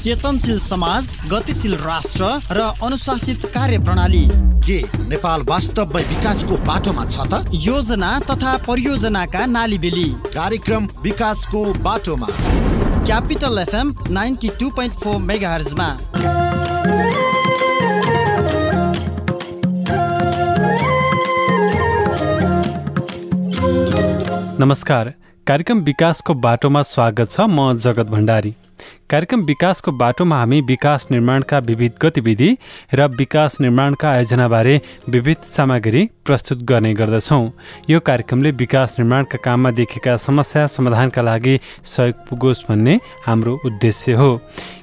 चेतनशील समाज गतिशील राष्ट्र र अनुशासित कार्य प्रणाली के नेपाल वास्तवमै विकासको बाटोमा छ त? योजना तथा परियोजनाका नालीबेली कार्यक्रम विकासको बाटोमा। Capital FM ninety two point four mega हर्जमा नमस्कार। कार्यक्रम विकासको बाटोमा स्वागत छ म जगत भण्डारी। कार्यक्रम विकासको बाटोमा हामी विकास निर्माणका विविध गतिविधि र विकास निर्माणका आयोजनाबारे विविध सामग्री प्रस्तुत गर्ने गर्दछौँ। यो कार्यक्रमले विकास निर्माणका काममा देखेका समस्या समाधानका लागि सहयोग पुगोस् भन्ने हाम्रो उद्देश्य हो।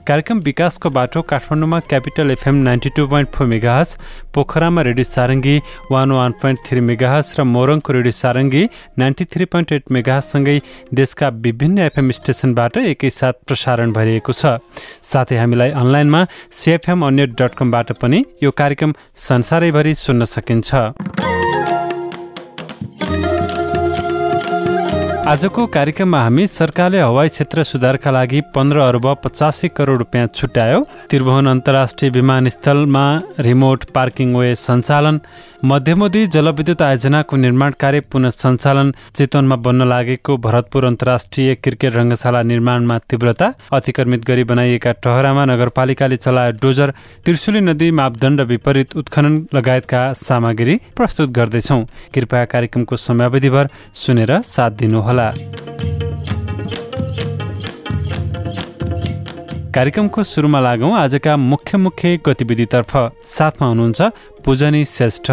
कार्यक्रम विकासको बाटो काठमाडौँमा Capital FM ninety two point four megahertz पोखरामा radio Sarangi one one point three megahertz र मोरङको radio Sarangi ninety three point eight मेगाहजसँगै देशका विभिन्न एफएम स्टेसनबाट एकैसाथ प्रसारण भइरहेको छ। साथै हामीलाई अनलाइनमा सिएफएम अन्य डट कमबाट पनि यो कार्यक्रम संसारैभरि सुन्न सकिन्छ। आजको कार्यक्रममा हामी सरकारले हवाई क्षेत्र सुधारका लागि पन्ध्र अर्ब पचासी करोड रुपियाँ छुट्यायो। त्रिभुवन अन्तर्राष्ट्रिय विमानस्थलमा रिमोट पार्किङ वे सञ्चालन मध्यमोदी जलविद्युत आयोजनाको निर्माण कार्य पुनः सञ्चालन चितवनमा बन्न लागेको भरतपुर अन्तर्राष्ट्रिय क्रिकेट रङ्गशाला निर्माणमा तीव्रता अतिक्रमित गरी बनाइएका टहरामा नगरपालिकाले चलायो डोजर त्रिशुली नदी मापदण्ड विपरीत उत्खनन लगायतका सामग्री प्रस्तुत गर्दैछौ। कृपया कार्यक्रमको समयावधिभर सुनेर साथ दिनुहोला। होला। कार्यक्रमको सुरुमा लागौँ आजका मुख्य मुख्य गतिविधितर्फ। साथमा हुनुहुन्छ पूजनी श्रेष्ठ।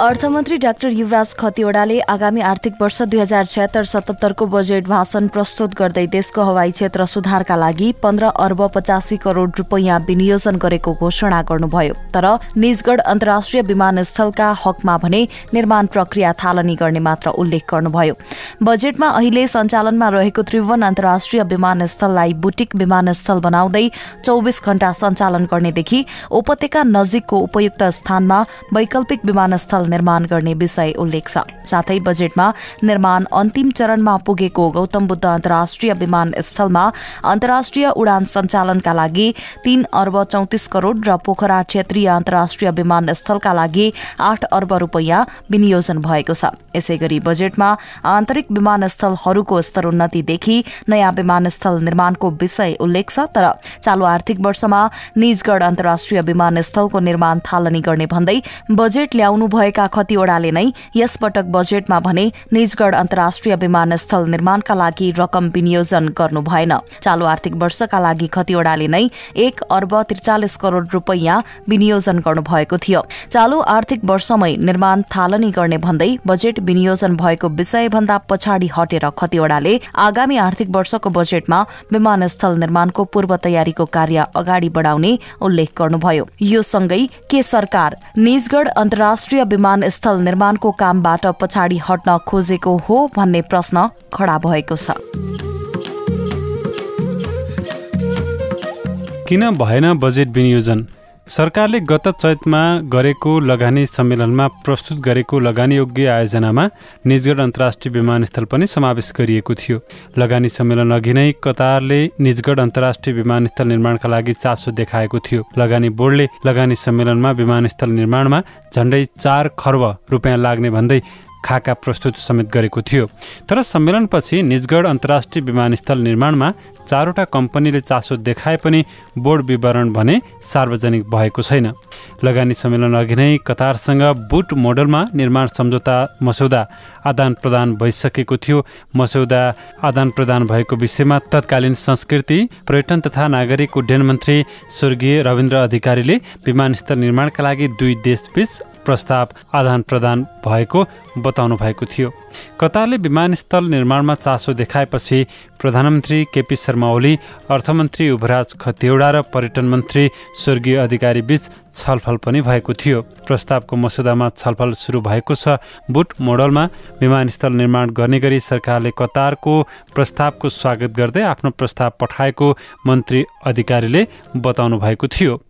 अर्थमन्त्री डाक्टर युवराज खतिवड़ाले आगामी आर्थिक वर्ष दुई हजार छयत्तर सतहत्तरको बजेट भाषण प्रस्तुत गर्दै देशको हवाई क्षेत्र सुधारका लागि पन्ध्र अर्ब पचासी करोड़ रूपियाँ विनियोजन गरेको घोषणा गर्नुभयो। तर निजगढ अन्तर्राष्ट्रिय विमानस्थलका हकमा भने निर्माण प्रक्रिया थालनी गर्ने मात्र उल्लेख गर्नुभयो। बजेटमा अहिले सञ्चालनमा रहेको त्रिभुवन अन्तर्राष्ट्रिय विमानस्थललाई बुटिक विमानस्थल बनाउँदै चौबिस घण्टा सञ्चालन गर्नेदेखि उपत्यका नजिकको उपयुक्त स्थानमा वैकल्पिक विमानस्थल निर्माण गर्ने विषय उल्लेख छ। साथै बजेटमा निर्माण अन्तिम चरणमा पुगेको गौतम बुद्ध अन्तर्राष्ट्रिय विमानस्थलमा अन्तर्राष्ट्रिय उडान सञ्चालनका लागि तीन अर्ब चौतिस करोड़ र पोखरा क्षेत्रीय अन्तर्राष्ट्रिय विमानस्थलका लागि आठ अर्ब रूपियाँ विनियोजन भएको छ। यसै गरी बजेटमा आन्तरिक विमानस्थलहरूको स्तरोन्नतिदेखि नयाँ विमानस्थल निर्माणको विषय उल्लेख छ तर चालू आर्थिक वर्षमा निजगढ अन्तर्राष्ट्रिय विमानस्थलको निर्माण थालनी गर्ने भन्दै बजेट ल्याउनु भएका खतिवड़ाले नै यसपटक बजेटमा भने निजगढ अन्तर्राष्ट्रिय विमानस्थल निर्माणका लागि रकम विनियोजन गर्नु भएन। चालू आर्थिक वर्षका लागि खतिवड़ाले नै एक अर्ब त्रिचालिस करोड़ रूपियाँ विनियोजन गर्नुभएको थियो। चालू आर्थिक वर्षमै निर्माण थालनी गर्ने भन्दै बजेट विनियोजन भएको विषय भन्दा पछाडि हटेर खतिवड़ाले आगामी आर्थिक वर्षको बजेटमा विमानस्थल निर्माणको पूर्व तयारीको कार्य अगाडि बढाउने उल्लेख गर्नुभयो। यो सँगै के सरकार निजगढ अन्तर्राष्ट्रिय विमानस्थल निर्माणको कामबाट पछाडि हट्न खोजेको हो भन्ने प्रश्न खड़ा भएको छ। किन भएन बजेट विनियोजन? सरकारले गत चैतमा गरेको लगानी सम्मेलनमा प्रस्तुत गरेको लगानीयोग्य आयोजनामा निजगढ अन्तर्राष्ट्रिय विमानस्थल पनि समावेश गरिएको थियो। लगानी सम्मेलन अघि नै कतारले निजगढ अन्तर्राष्ट्रिय विमानस्थल निर्माणका लागि चासो देखाएको थियो। लगानी बोर्डले लगानी सम्मेलनमा विमानस्थल निर्माणमा झण्डै चार खर्ब रुपियाँ लाग्ने भन्दै खाका प्रस्तुत समेत गरेको थियो। तर सम्मेलनपछि निजगढ अन्तर्राष्ट्रिय विमानस्थल निर्माणमा चारवटा कम्पनीले चासो देखाए पनि बोर्ड विवरण भने सार्वजनिक भएको छैन। लगानी सम्मेलन अघि नै कतारसँग बुट मोडलमा निर्माण सम्झौता मस्यौदा आदान प्रदान भइसकेको थियो। मस्यौदा आदान प्रदान भएको विषयमा तत्कालीन संस्कृति पर्यटन तथा नागरिक उड्डयन मन्त्री स्वर्गीय रविन्द्र अधिकारीले विमानस्थल निर्माणका लागि दुई देशबीच प्रस्ताव आदान प्रदान भएको बताउनु भएको थियो। कतारले विमानस्थल निर्माणमा चासो देखाएपछि प्रधानमन्त्री केपी शर्मा ओली अर्थमन्त्री युवराज खतिवडा र पर्यटन मन्त्री स्वर्गीय अधिकारी बीच छलफल पनि भएको थियो। प्रस्तावको मसौदामा छलफल सुरु भएको छ। बुट मोडलमा विमानस्थल निर्माण गर्ने गरी सरकारले कतारको प्रस्तावको स्वागत गर्दै आफ्नो प्रस्ताव पठाएको मन्त्री अधिकारीले बताउनु भएको थियो।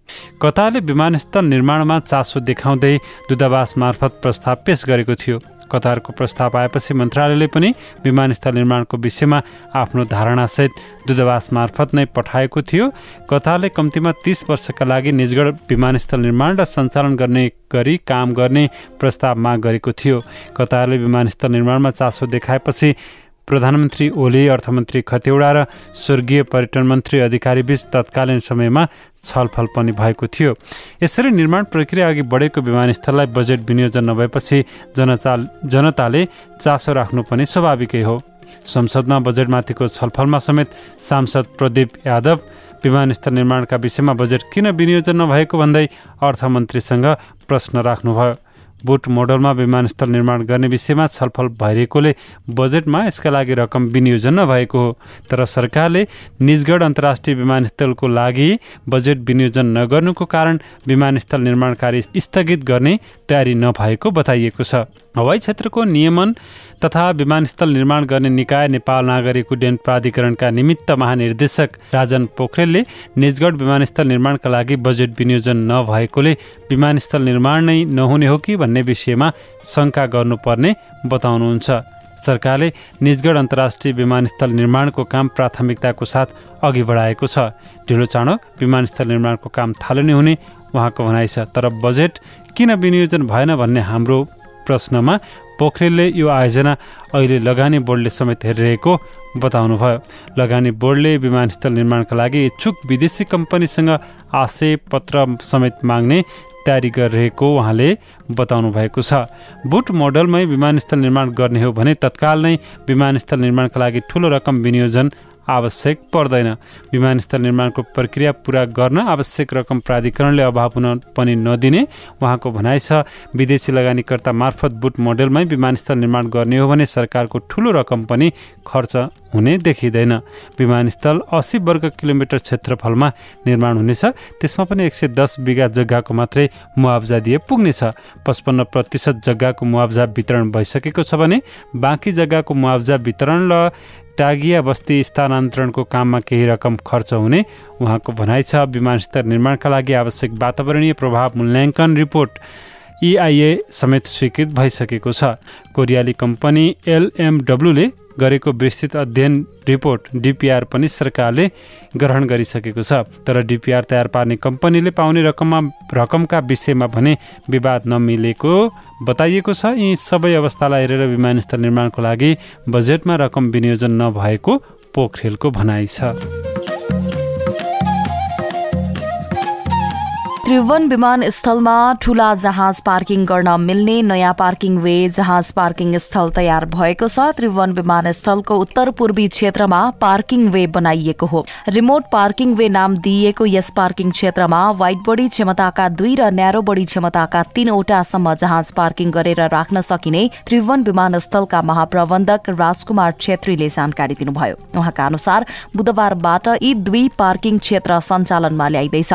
कतारले विमानस्थल निर्माणमा चासो देखाउँदै दूतावास मार्फत प्रस्ताव पेश गरेको थियो। कतारको प्रस्ताव आएपछि मन्त्रालयले पनि विमानस्थल निर्माणको विषयमा आफ्नो धारणासहित दूतावास मार्फत नै पठाएको थियो। कतारले कम्तीमा तिस वर्षका लागि निजगढ विमानस्थल निर्माण र सञ्चालन गर्ने गरी काम गर्ने प्रस्ताव माग गरेको थियो। कतारले विमानस्थल निर्माणमा चासो देखाएपछि प्रधानमन्त्री ओली अर्थमन्त्री खतेौडा र स्वर्गीय पर्यटन मन्त्री अधिकारीबीच तत्कालीन समयमा छलफल पनि भएको थियो। यसरी निर्माण प्रक्रिया अघि बढेको विमानस्थललाई बजेट विनियोजन नभएपछि जनचाल जनताले चासो राख्नु पनि स्वाभाविकै हो। संसदमा बजेटमाथिको छलफलमा समेत सांसद प्रदीप यादव विमानस्थल निर्माणका विषयमा बजेट किन विनियोजन नभएको भन्दै अर्थमन्त्रीसँग प्रश्न राख्नुभयो। बुट मोडलमा विमानस्थल निर्माण गर्ने विषयमा छलफल भइरहेकोले बजेटमा यसका लागि रकम विनियोजन नभएको हो। तर सरकारले निजगढ अन्तर्राष्ट्रिय विमानस्थलको लागि बजेट विनियोजन नगर्नुको कारण विमानस्थल निर्माण कार्य स्थगित गर्ने तयारी नभएको बताइएको छ। हवाई क्षेत्रको नियमन तथा विमानस्थल निर्माण गर्ने निकाय नेपाल नागरिक उड्डयन प्राधिकरणका निमित्त महानिर्देशक राजन पोखरेलले निजगढ विमानस्थल निर्माणका लागि बजेट विनियोजन नभएकोले विमानस्थल निर्माण नै नहुने हो कि भन्ने विषयमा शङ्का गर्नुपर्ने बताउनुहुन्छ। सरकारले निजगढ अन्तर्राष्ट्रिय विमानस्थल निर्माणको काम प्राथमिकताको साथ अघि बढाएको छ। ढिलो चाँडो विमानस्थल निर्माणको काम थालनी हुने उहाँको भनाइ छ। तर बजेट किन विनियोजन भएन भन्ने हाम्रो प्रश्नमा पोखरेलले यो आयोजना अहिले लगानी बोर्डले समेत हेरिरहेको बताउनुभयो। लगानी बोर्डले विमानस्थल निर्माणका लागि इच्छुक विदेशी कम्पनीसँग आशय पत्र समेत माग्ने तयारी गरिरहेको उहाँले बताउनु भएको छ। बुट मोडलमै विमानस्थल निर्माण गर्ने हो भने तत्काल नै विमानस्थल निर्माणका लागि ठुलो रकम विनियोजन आवश्यक पर्दैन। विमानस्थल निर्माणको प्रक्रिया पुरा गर्न आवश्यक रकम प्राधिकरणले अभाव हुन पनि नदिने उहाँको भनाइ छ। विदेशी लगानीकर्ता मार्फत बुट मोडेलमै विमानस्थल निर्माण गर्ने हो भने सरकारको ठुलो रकम पनि खर्च हुने देखिँदैन। विमानस्थल अस्सी वर्ग किलोमिटर क्षेत्रफलमा निर्माण हुनेछ। त्यसमा पनि एक सय दस बिघा जग्गाको मात्रै मुआवजा दिए पुग्नेछ। पचपन्न प्रतिशत जग्गाको मुआवजा वितरण भइसकेको छ भने बाँकी जग्गाको मुआवजा वितरण र टागिया बस्ती स्थानान्तरणको काममा केही रकम खर्च हुने उहाँको भनाइ छ। विमानस्थल निर्माणका लागि आवश्यक वातावरणीय प्रभाव मूल्याङ्कन रिपोर्ट इआइए समेत स्वीकृत भइसकेको छ। कोरियाली कम्पनी एलएमडब्लुले गरेको विस्तृत अध्ययन रिपोर्ट डिपिआर पनि सरकारले ग्रहण गरिसकेको छ। तर डिपिआर तयार पार्ने कम्पनीले पाउने रकममा रकमका विषयमा भने विवाद नमिलेको बताइएको छ। यी सबै अवस्थालाई हेरेर विमानस्थल निर्माणको लागि बजेटमा रकम विनियोजन नभएको पोखरेलको भनाइ छ। त्रिभुवन विमानस्थलमा ठूला जहाज पार्किङ गर्न मिल्ने नयाँ पार्किङ वे जहाज पार्किङ स्थल तयार भएको छ। त्रिभुवन विमानस्थलको उत्तर पूर्वी क्षेत्रमा पार्किङ वे बनाइएको हो। रिमोट पार्किङ वे नाम दिइएको यस पार्किङ क्षेत्रमा वाइड बडी क्षमताका दुई र न्यारो बडी क्षमताका तीनवटासम्म जहाज पार्किङ गरेर राख्न सकिने त्रिभुवन विमानस्थलका महाप्रबन्धक राजकुमार छेत्रीले जानकारी दिनुभयो। उहाँका अनुसार बुधबारबाट यी दुई पार्किङ क्षेत्र सञ्चालनमा ल्याइँदैछ।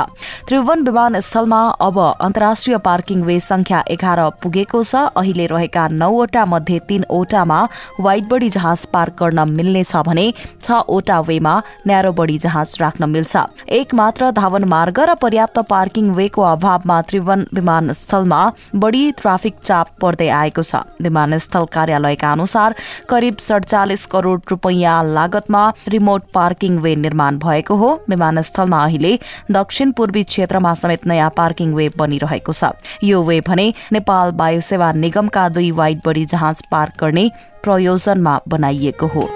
त्रिभुवन विमान स्थलमा अब अन्तर्राष्ट्रिय पार्किङ वे संख्या एघार पुगेको छ। अहिले रहेका नौवटा मध्ये तीनवटामा वाइड बडी जहाज पार्क गर्न मिल्नेछ भने छवटा वेमा न्यारो बडी जहाज राख्न मिल्छ। एक मात्र धावन मार्ग र पर्याप्त पार्किङ वेको अभावमा त्रिभुवन विमानस्थलमा बढी ट्राफिक चाप पर्दै आएको छ। विमानस्थल कार्यालयका अनुसार करिब सडचालिस करोड़ रूपियाँ लागतमा रिमोट पार्किङ वे निर्माण भएको हो। विमानस्थलमा अहिले दक्षिण पूर्वी क्षेत्रमा समेत नयाँ पार्किङ वे बनिरहेको छ। यो वे भने नेपाल वायुसेवा निगमका दुई वाइड बडी जहाज पार्क गर्ने प्रयोजनमा बनाइएको हो।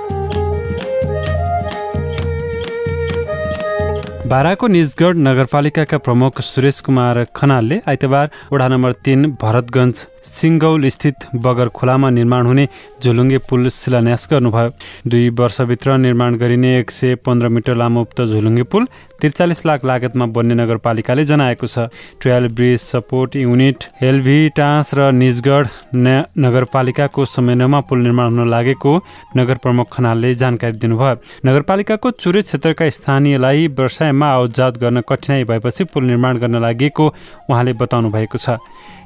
बाराको निजगढ नगरपालिकाका प्रमुख सुरेश कुमार खनालले आइतबार वडा नम्बर तीन भरतगञ्ज सिङ्गौल स्थित बगर खोलामा निर्माण हुने झुलुङ्गे पुल शिलान्यास गर्नुभयो। दुई वर्षभित्र निर्माण गरिने एक सय पन्ध्र मिटर लामो उक्त झुलुङ्गे पुल त्रिचालिस लाख लागतमा बन्ने नगरपालिकाले जनाएको छ। Trail bridge support unit Helvetas र निजगढ नगरपालिकाको समन्वयमा पुल निर्माण हुन लागेको नगर प्रमुख खनालले जानकारी दिनुभयो। नगरपालिकाको चुरे क्षेत्रका स्थानीयलाई व्यवसायमा आवजात गर्न कठिनाई भएपछि पुल निर्माण गर्न लागि उहाँले बताउनु भएको छ।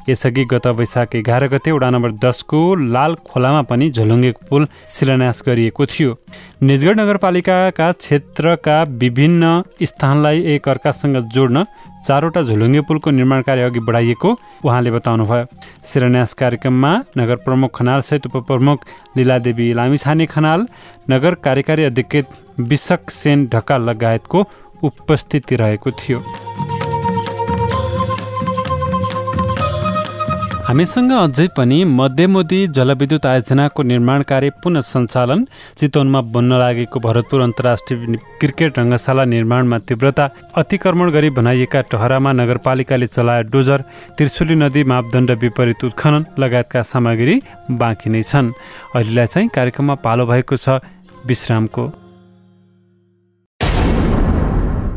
यसअघि गत वैशाख एघार गते वडा नम्बर दसको लाल खोलामा पनि झोलुङ्गेको पुल शिलान्यास गरिएको थियो। निजगढ नगरपालिकाका क्षेत्रका विभिन्न स्थानलाई एक अर्कासँग जोड्न चारवटा झुलुङ्गे पुलको निर्माण कार्य अघि बढाइएको उहाँले बताउनुभयो। शिलान्यास कार्यक्रममा नगर प्रमुख खनालसहित उपप्रमुख लीलादेवी लामिछाने खनाल नगर कार्यकारी अध्यक्ष विशक सेन ढकाल लगायतको उपस्थिति रहेको थियो। हामीसँग अझै पनि मध्यमोदी जलविद्युत आयोजनाको निर्माण कार्य पुनः सञ्चालन चितवनमा बन्न लागेको भरतपुर अन्तर्राष्ट्रिय क्रिकेट रङ्गशाला निर्माणमा तीव्रता अतिक्रमण गरी बनाइएका टहरामा नगरपालिकाले चलाए डोजर त्रिशुली नदी मापदण्ड विपरीत उत्खनन लगायतका सामग्री बाँकी नै छन्। अहिलेलाई चाहिँ कार्यक्रममा पालो भएको छ विश्रामको।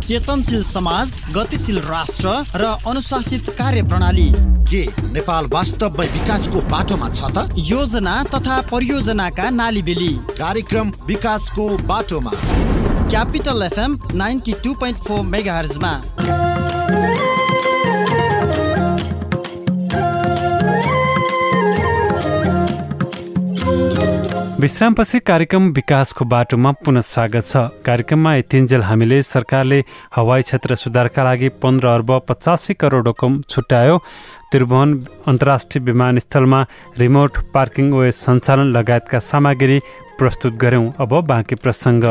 चेतनशील समाज गतिशील राष्ट्र र अनुशासित कार्य प्रणाली के नेपाल वास्तवमै विकासको बाटोमा छ त? योजना तथा परियोजनाका नालीबेली। कार्यक्रम विकासको बाटोमा। Capital FM ninety two point four mega हर्जमा विश्रामपछि कार्यक्रम विकासको बाटोमा पुनः स्वागत छ। कार्यक्रममा यतिन्जेल हामीले सरकारले हवाई क्षेत्र सुधारका लागि पन्ध्र अर्ब पचासी करोड रकम छुट्यायो। त्रिभुवन अन्तर्राष्ट्रिय विमानस्थलमा रिमोट पार्किङ वे सञ्चालन लगायतका सामग्री प्रस्तुत गऱ्यौँ। अब बाँकी प्रसङ्ग।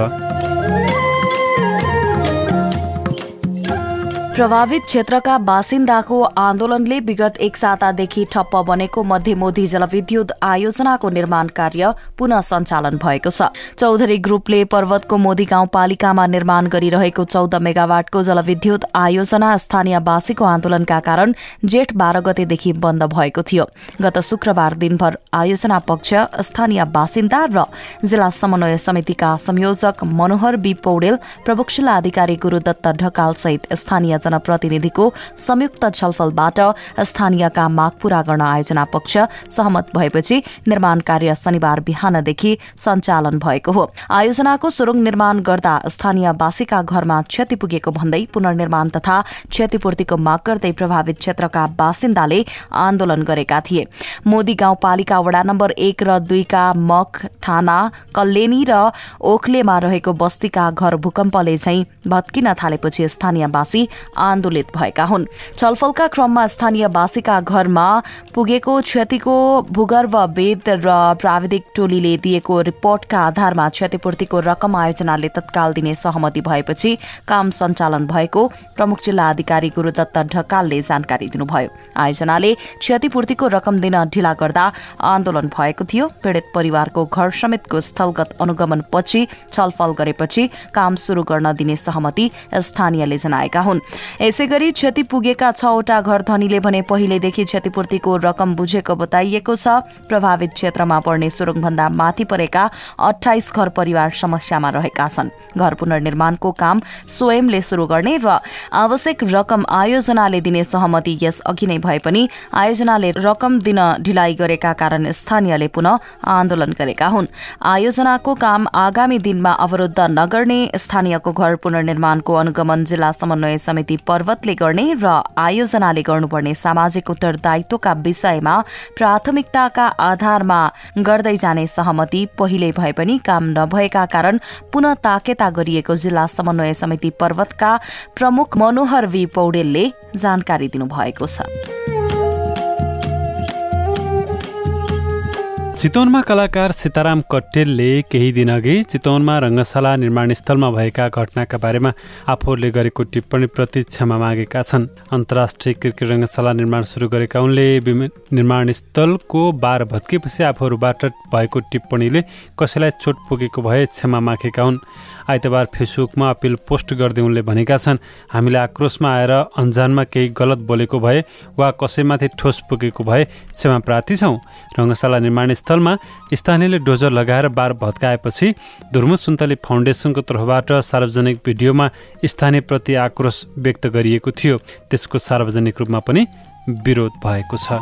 प्रभावित क्षेत्रका बासिन्दाको आन्दोलनले विगत एक सातादेखि ठप्प बनेको मध्यमोधी जलविद्युत आयोजनाको निर्माण कार्य पुनः सञ्चालन भएको छ। चौधरी ग्रुपले पर्वतको मोदी गाउँपालिकामा निर्माण गरिरहेको चौध मेगावाटको जलविद्युत आयोजना स्थानीयवासीको आन्दोलनका कारण जेठ बाह्र गतेदेखि बन्द भएको थियो। गत शुक्रबार दिनभर आयोजना पक्ष स्थानीय बासिन्दा र जिल्ला समन्वय समितिका संयोजक मनोहर बी पौडेल प्रमुख अधिकारी गुरूदत्त ढकाल सहित स्थानीय जनप्रतिनिधिको संयुक्त छलफलबाट स्थानीयका माग पूरा गर्न आयोजना पक्ष सहमत भएपछि निर्माण कार्य शनिबार बिहानदेखि सञ्चालन भएको हो। आयोजनाको सुरुङ निर्माण गर्दा स्थानीयवासीका घरमा क्षति पुगेको भन्दै पुनर्निर्माण तथा क्षतिपूर्तिको माग गर्दै प्रभावित क्षेत्रका बासिन्दाले आन्दोलन गरेका थिए। मोदी गाउँपालिका वडा नम्बर एक र दुईका मख ठाना कल्लेनी र ओखलेमा रहेको बस्तीका घर भूकम्पले झैं भत्किन थालेपछि स्थानीयवासी आन्दोलित भएका हुन्। छलफलका क्रममा स्थानीयवासीका घरमा पुगेको क्षतिको भूगर्भ वेद र प्राविधिक टोलीले दिएको रिपोर्टका आधारमा क्षतिपूर्तिको रकम आयोजनाले तत्काल दिने सहमति भएपछि काम सञ्चालन भएको प्रमुख जिल्ला अधिकारी गुरूदत्त ढकालले जानकारी दिनुभयो। आयोजनाले क्षतिपूर्तिको रकम दिन ढिला गर्दा आन्दोलन भएको थियो। पीड़ित परिवारको घर समेतको स्थलगत अनुगमन पछि छलफल गरेपछि काम शुरू गर्न दिने सहमति स्थानीयले जनाएका हुन्। यसै गरी क्षति पुगेका छवटा घर धनीले भने पहिलेदेखि क्षतिपूर्तिको रकम बुझेको बताइएको छ। प्रभावित क्षेत्रमा पर्ने सुरुङभन्दा माथि परेका अठाइस घर परिवार समस्यामा रहेका छन्। घर पुनर्निर्माणको काम स्वयंले शुरू गर्ने र आवश्यक रकम आयोजनाले दिने सहमति यस अघि नै भए पनि आयोजनाले रकम दिन ढिलाइ गरेका कारण स्थानीयले पुनः आन्दोलन गरेका हुन्। आयोजनाको काम आगामी दिनमा अवरुद्ध नगर्ने स्थानीयको घर पुनर्निर्माणको अनुगमन जिल्ला समन्वय समिति पर्वतले गर्ने र आयोजनाले गर्नुपर्ने सामाजिक उत्तरदायित्वका विषयमा प्राथमिकताका आधारमा गर्दै जाने सहमति पहिले भए पनि काम नभएका कारण पुनः ताकेता गरिएको जिल्ला समन्वय समिति पर्वतका प्रमुख मनोहर वी पौडेलले जानकारी दिनुभएको छ। चितवनमा कलाकार सीताराम कट्टेलले केही दिनअघि चितवनमा रङ्गशाला निर्माणस्थलमा भएका घटनाका बारेमा आफूहरूले गरेको टिप्पणीप्रति क्षमा मागेका छन्। अन्तर्राष्ट्रिय क्रिकेट रङ्गशाला निर्माण सुरु गरेका उनले निर्माणस्थलको बार भत्किएपछि आफूहरूबाट भएको टिप्पणीले कसैलाई चोट पुगेको भए क्षमा मागेका हुन्। आइतबार फेसबुकमा अपिल पोस्ट गर्दै उनले भनेका छन् हामीलाई आक्रोशमा आएर अन्जानमा केही गलत बोलेको भए वा कसैमाथि ठोस पुगेको भए क्षमा प्रार्थी छौँ। रङ्गशाला निर्माण स्थलमा स्थानीयले डोजर लगाएर बार भत्काएपछि धुर्मु सुन्तली फाउन्डेसनको तर्फबाट सार्वजनिक भिडियोमा स्थानीयप्रति आक्रोश व्यक्त गरिएको थियो। त्यसको सार्वजनिक रूपमा पनि विरोध भएको छ।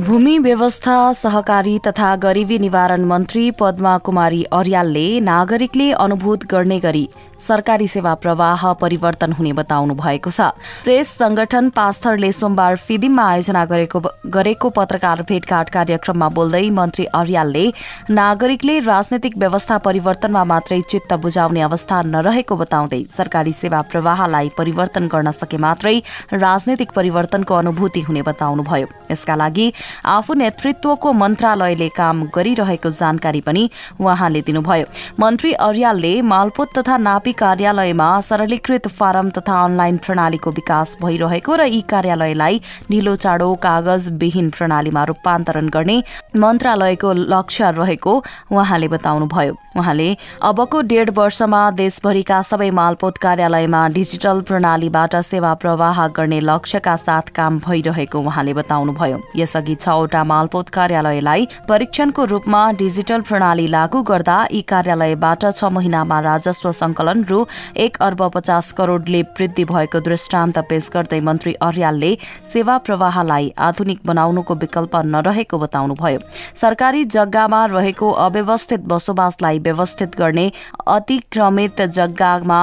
भूमि व्यवस्था सहकारी तथा गरिबी निवारण मन्त्री पद्मा कुमारी अर्यालले नागरिकले अनुभूत गर्ने गरी सरकारी सेवा प्रवाह परिवर्तन हुने बताउनु भएको छ। प्रेस संगठन पास्थरले सोमबार फिदिममा आयोजना गरेको गरेको पत्रकार भेटघाट कार्यक्रममा बोल्दै मन्त्री अर्यालले नागरिकले राजनैतिक व्यवस्था परिवर्तनमा मात्रै चित्त बुझाउने अवस्था नरहेको बताउँदै सरकारी सेवा प्रवाहलाई परिवर्तन गर्न सके मात्रै राजनैतिक परिवर्तनको अनुभूति हुने बताउनुभयो। यसका लागि आफू नेतृत्वको मन्त्रालयले काम गरिरहेको जानकारी पनि उहाँले दिनुभयो। मन्त्री अर्यालले मालपोत तथा नापी कार्यालयमा सरलीकृत फारम तथा अनलाइन प्रणालीको विकास भइरहेको र यी कार्यालयलाई ढिलो चाँडो कागजविहीन प्रणालीमा रूपान्तरण गर्ने मन्त्रालयको लक्ष्य रहेको उहाँले बताउनुभयो। उहाँले अबको डेढ वर्षमा देशभरिका सबै मालपोत कार्यालयमा डिजिटल प्रणालीबाट सेवा प्रवाह गर्ने लक्ष्यका साथ काम भइरहेको उहाँले बताउनुभयो। यसअघि छवटा मालपोत कार्यालयलाई परीक्षणको रूपमा डिजिटल प्रणाली लागू गर्दा यी कार्यालयबाट छ महिनामा राजस्व संकलन रु एक अर्ब पचास करोड़ले वृद्धि भएको दृष्टान्त पेश गर्दै मन्त्री अर्यालले सेवा प्रवाहलाई आधुनिक बनाउनुको विकल्प नरहेको बताउनुभयो। सरकारी जग्गामा रहेको अव्यवस्थित बसोबासलाई व्यवस्थित गर्ने अतिक्रमित जग्गामा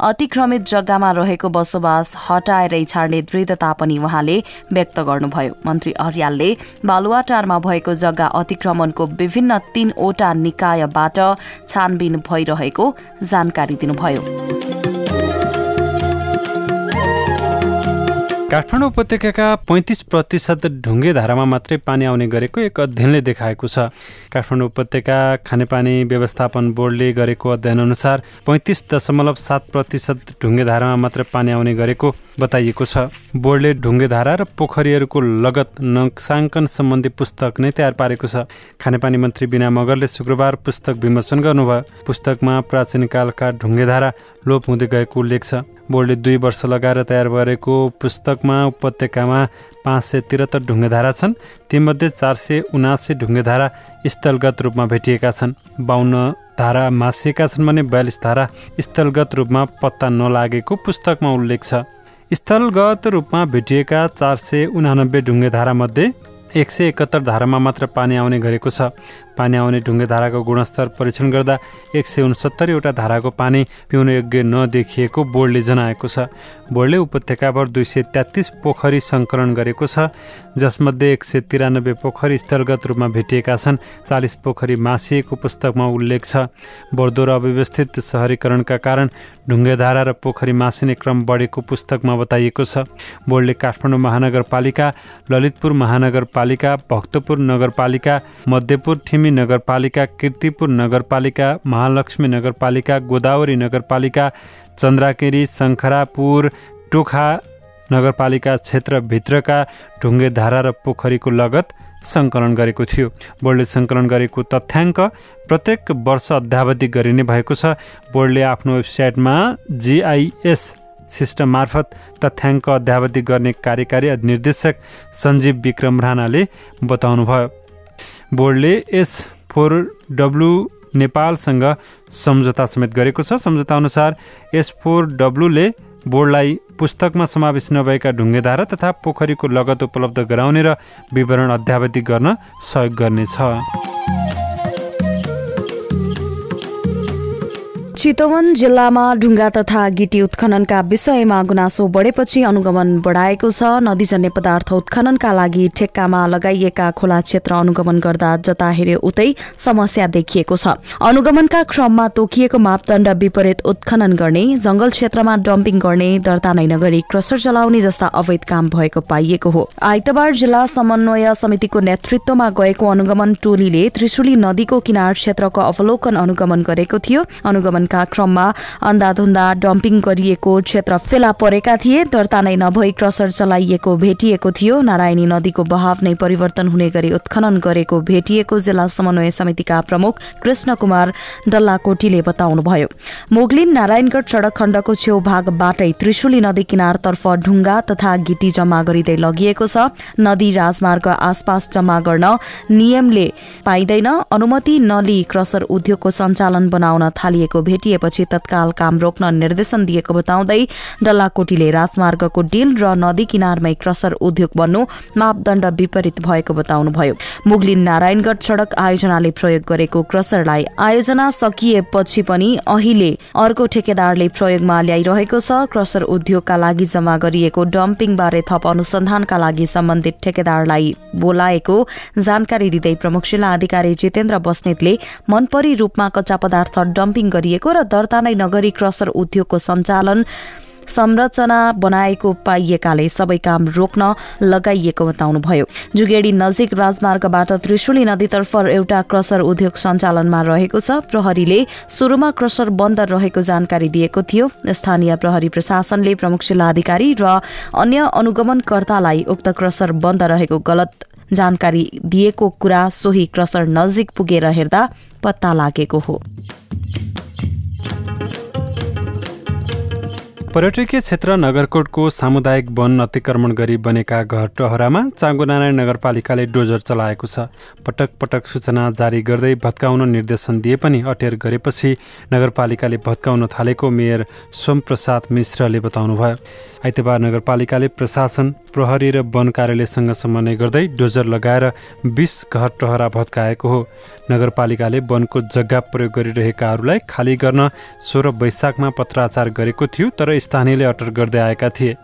अतिक्रमित जग्गामा रहेको बसोबास हटाएरै छाड्ने दृढता पनि उहाँले व्यक्त गर्नुभयो। मन्त्री अर्यालले बालुवाटारमा भएको जग्गा अतिक्रमणको विभिन्न तीनवटा निकायबाट छानबिन भइरहेको जानकारी दिनुभयो। काठमाडौँ उपत्यकाका पैँतिस प्रतिशत ढुङ्गे धारामा मात्रै पानी आउने गरेको एक अध्ययनले देखाएको छ। काठमाडौँ उपत्यका खानेपानी व्यवस्थापन बोर्डले गरेको अध्ययनअनुसार पैँतिस दशमलव सात प्रतिशत ढुङ्गे धारामा मात्रै पानी आउने गरेको बताइएको छ। बोर्डले ढुङ्गे धारा र पोखरीहरूको लगत नक्साङ्कन सम्बन्धी पुस्तक नै तयार पारेको छ। खानेपानी मन्त्री बिना मगरले शुक्रबार पुस्तक विमोचन गर्नुभयो। पुस्तकमा प्राचीन कालका ढुङ्गे धारा लोप हुँदै गएको उल्लेख छ। बोर्डले दुई वर्ष लगाएर तयार गरेको पुस्तकमा उपत्यकामा पाँच सय त्रिहत्तर ढुङ्गेधारा छन्। तीमध्ये चार सय उनासी ढुङ्गेधारा स्थलगत रूपमा भेटिएका छन्। बाहन्न धारा मासिएका छन् भने बयालिस धारा स्थलगत रूपमा पत्ता नलागेको पुस्तकमा उल्लेख छ। स्थलगत रूपमा भेटिएका चार सय उनानब्बे ढुङ्गेधारामध्ये एक सय एकहत्तर धारामा मात्र पानी आउने गरेको छ। पानी आउने ढुङ्गे धाराको गुणस्तर परीक्षण गर्दा एक सय उनसत्तरीवटा धाराको पानी पिउन योग्य नदेखिएको बोर्डले जनाएको छ। बोर्डले उपत्यकाभर दुई सय तेत्तिस पोखरी सङ्कलन गरेको छ जसमध्ये एक सय तिरानब्बे पोखरी स्थलगत रूपमा भेटिएका छन्। चालिस पोखरी मासिएको पुस्तकमा उल्लेख छ। बढ्दो र अव्यवस्थित सहरीकरणका कारण ढुङ्गेधारा र पोखरी मासिने क्रम बढेको पुस्तकमा बताइएको छ। बोर्डले काठमाडौँ महानगरपालिका ललितपुर महानगरपालिका भक्तपुर नगरपालिका मध्यपुर ठिमी नगरपालिका किर्तिपुर नगरपालिका महालक्ष्मी नगरपालिका गोदावरी नगरपालिका चन्द्राकेरी शङ्खरापुर टोखा नगरपालिका क्षेत्रभित्रका ढुङ्गे धारा र पोखरीको लगत सङ्कलन गरेको थियो। बोर्डले सङ्कलन गरेको तथ्याङ्क प्रत्येक वर्ष अध्यावधि गरिने भएको छ। बोर्डले आफ्नो वेबसाइटमा जिआइएस सिस्टम मार्फत तथ्याङ्क अध्यावधि गर्ने कार्यकारी निर्देशक सञ्जीव विक्रम राणाले बताउनुभयो। बोर्डले एस फोर डब्लु नेपालसँग सम्झौता समेत गरेको छ। सम्झौता अनुसार एस फोर डब्लुले बोर्डलाई पुस्तकमा समावेश नभएका ढुङ्गेधारा तथा पोखरीको लगत उपलब्ध गराउने र विवरण अध्यावधि गर्न सहयोग गर्नेछ। चितवन जिल्लामा ढुङ्गा तथा गिटी उत्खननका विषयमा गुनासो बढेपछि अनुगमन बढाएको छ। नदीजन्य पदार्थ उत्खननका लागि ठेक्कामा लगाइएका खोला क्षेत्र अनुगमन गर्दा जता हेरे उतै समस्या देखिएको छ। अनुगमनका क्रममा तोकिएको मापदण्ड विपरीत उत्खनन गर्ने जंगल क्षेत्रमा डम्पिङ गर्ने दर्ता नै नगरी क्रसर चलाउने जस्ता अवैध काम भएको पाइएको हो। आइतबार जिल्ला समन्वय समितिको नेतृत्वमा गएको अनुगमन टोलीले त्रिशुली नदीको किनार क्षेत्रको अवलोकन अनुगमन गरेको थियो। अनुगमनका निर्माणका क्रममा अन्धाधुन्दा डम्पिङ गरिएको क्षेत्र फेला परेका थिए दर्ता नै नभई क्रसर चलाइएको भेटिएको थियो। नारायणी नदीको बहाव नै परिवर्तन हुने गरी उत्खनन गरेको भेटिएको जिल्ला समन्वय समितिका प्रमुख कृष्ण कुमार डल्लाकोटीले बताउनुभयो। मोगलिन नारायणगढ सड़क खण्डको छेउ भागबाटै त्रिशुली नदी किनारतर्फ ढुङ्गा तथा गिटी जम्मा गरिँदै लगिएको छ। नदी राजमार्ग आसपास जम्मा गर्न नियमले पाइँदैन। अनुमति नलिई क्रसर उद्योगको सञ्चालन बनाउन थालिएको भेटिएपछि तत्काल काम रोक्न निर्देशन दिएको बताउँदै डल्लाकोटीले राजमार्गको डिल र नदी किनारमै क्रसर उद्योग बन्नु मापदण्ड विपरीत भएको बताउनुभयो। मुगलिन नारायणगढ सड़क आयोजनाले प्रयोग गरेको क्रसरलाई आयोजना सकिएपछि पनि अहिले अर्को ठेकेदारले प्रयोगमा ल्याइरहेको छ। क्रसर उद्योगका लागि जम्मा गरिएको डम्पिङबारे थप अनुसन्धानका लागि सम्बन्धित ठेकेदारलाई बोलाएको जानकारी दिँदै प्रमुख जिल्ला अधिकारी जितेन्द्र बस्नेतले मनपरी रूपमा कच्चा पदार्थ डम्पिङ गरिएको र दर्ता नै नगरी क्रसर उद्योगको सञ्चालन संरचना बनाएको पाइएकाले सबै काम रोक्न लगाइएको बताउनुभयो। जुगेडी नजिक राजमार्गबाट त्रिशुली नदीतर्फ एउटा क्रसर उद्योग सञ्चालनमा रहेको छ। प्रहरीले सुरुमा क्रसर बन्द रहेको जानकारी दिएको थियो। स्थानीय प्रहरी प्रशासनले प्रमुख जिल्ला अधिकारी र अन्य अनुगमनकर्तालाई उक्त क्रसर बन्द रहेको गलत जानकारी दिएको कुरा सोही क्रसर नजिक पुगेर हेर्दा पत्ता लागेको हो। पर्यटकीय क्षेत्र नगरकोटको सामुदायिक वन अतिक्रमण गरी बनेका घर टहरामा चाङ्गुनारायण नगरपालिकाले डोजर चलाएको छ। पटक पटक सूचना जारी गर्दै भत्काउन निर्देशन दिए पनि अटेर गरेपछि नगरपालिकाले भत्काउन थालेको मेयर सोमप्रसाद मिश्रले बताउनुभयो। आइतबार नगरपालिकाले प्रशासन प्रहरी र वन कार्यालयसँग समन्वय गर्दै डोजर लगाएर बिस घर टहरा भत्काएको हो। नगरपालिकाले वनको जग्गा प्रयोग गरिरहेकाहरूलाई खाली गर्न सोह्र वैशाखमा पत्राचार गरेको थियो तर स्थानीयले अटर गर्दै आएका थिए।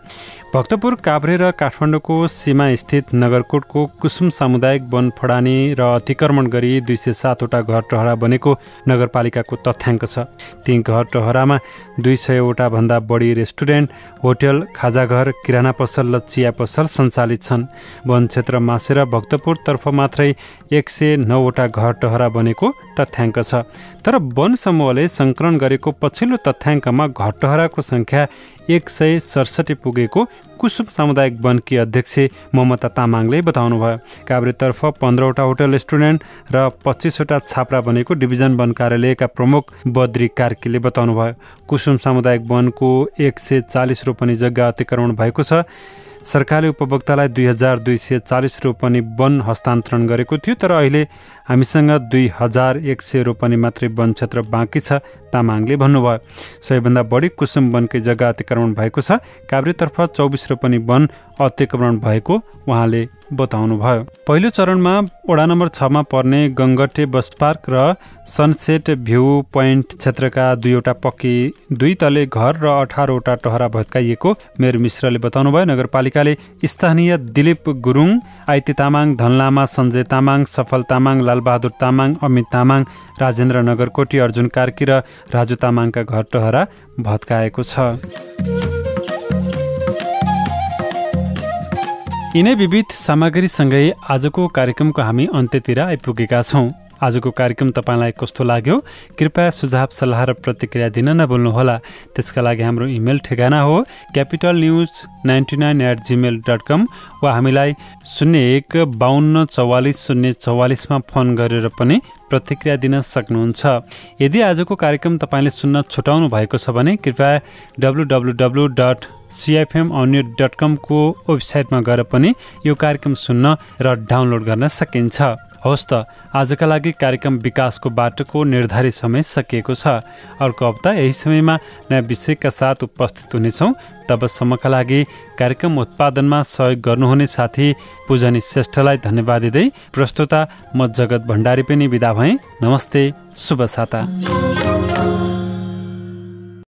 भक्तपुर काभ्रे र काठमाडौँको सीमा स्थित नगरकोटको कुसुम सामुदायिक वन फडानी र अतिक्रमण गरी दुई सय सातवटा घर टहरा बनेको नगरपालिकाको तथ्याङ्क छ। ती घर टहरामा दुई सयवटा भन्दा बढी रेस्टुरेन्ट होटल खाजाघर किराना पसल र चिया पसल सञ्चालित छन्। वन क्षेत्र मासेर भक्तपुरतर्फ मात्रै एक सय नौवटा घर टहरा बनेको तथ्याङ्क छ। तर वन समूहले सङ्कलन गरेको पछिल्लो तथ्याङ्कमा घर टहराको सङ्ख्या एक सय सडसठी पुगेको कुसुम सामुदायिक वनकी अध्यक्ष ममता तामाङले बताउनुभयो। काभ्रेतर्फ पन्ध्रवटा होटल रेस्टुरेन्ट र पच्चिसवटा छाप्रा बनेको डिभिजन वन कार्यालयका प्रमुख बद्री कार्कीले बताउनुभयो। कुसुम सामुदायिक वनको एक सय चालिस रोपनी जग्गा अतिक्रमण भएको छ। सरकारले उपभोक्तालाई दुई हजार दुई सय चालिस रोपनी वन हस्तान्तरण गरेको थियो तर अहिले हामीसँग दुई हजार एक सय रोपनी मात्रै वन क्षेत्र बाँकी छ तामाङले भन्नुभयो। सबैभन्दा बढी कुसुम वनकै जग्गा अतिक्रमण भएको छ। काभ्रेतर्फ चौबिस रोपनी वन अतिक्रमण भएको उहाँले बताउनुभयो। पहिलो चरणमा वडा नम्बर छमा पर्ने गङ्गटे बस पार्क र सनसेट भ्यू पोइन्ट क्षेत्रका दुईवटा पक्की दुई तले घर र अठारवटा टहरा भत्काइएको मेयर मिश्रले बताउनुभयो। नगरपालिकाले स्थानीय दिलीप गुरुङ आइती तामाङ धनलामा सञ्जय तामाङ सफल तामाङ लालबहादुर तामाङ अमित तामाङ राजेन्द्र नगरकोटी अर्जुन कार्की र राजु तामाङका घर टहरा भत्काएको छ। यिनै विविध सामग्रीसँगै आजको कार्यक्रमको हामी अन्त्यतिर आइपुगेका छौँ। आजको कार्यक्रम तपाईँलाई कस्तो लाग्यो? कृपया सुझाव सल्लाह र प्रतिक्रिया दिन नभुल्नुहोला। त्यसका लागि हाम्रो इमेल ठेगाना हो Capital news ninety nine eight Gmail dot com वा हामीलाई शून्य एक बाहन्न चौवालिस शून्य चौवालिसमा फोन गरेर पनि प्रतिक्रिया दिन सक्नुहुन्छ। यदि आजको कार्यक्रम तपाईँले सुन्न छुटाउनु भएको छ भने कृपया W W W dot CFM अन्य डट कमको वेबसाइटमा गएर पनि यो कार्यक्रम सुन्न र डाउनलोड गर्न सकिन्छ। हवस् त। आजका लागि कार्यक्रम विकासको बाटोको निर्धारित समय सकिएको छ। अर्को हप्ता यही समयमा नयाँ विषयका साथ उपस्थित हुनेछौँ। तबसम्मका लागि कार्यक्रम उत्पादनमा सहयोग गर्नुहुने साथी पूजनी श्रेष्ठलाई धन्यवाद दिँदै प्रस्तुता म जगत भण्डारी पनि विदा भएँ। नमस्ते शुभ साता।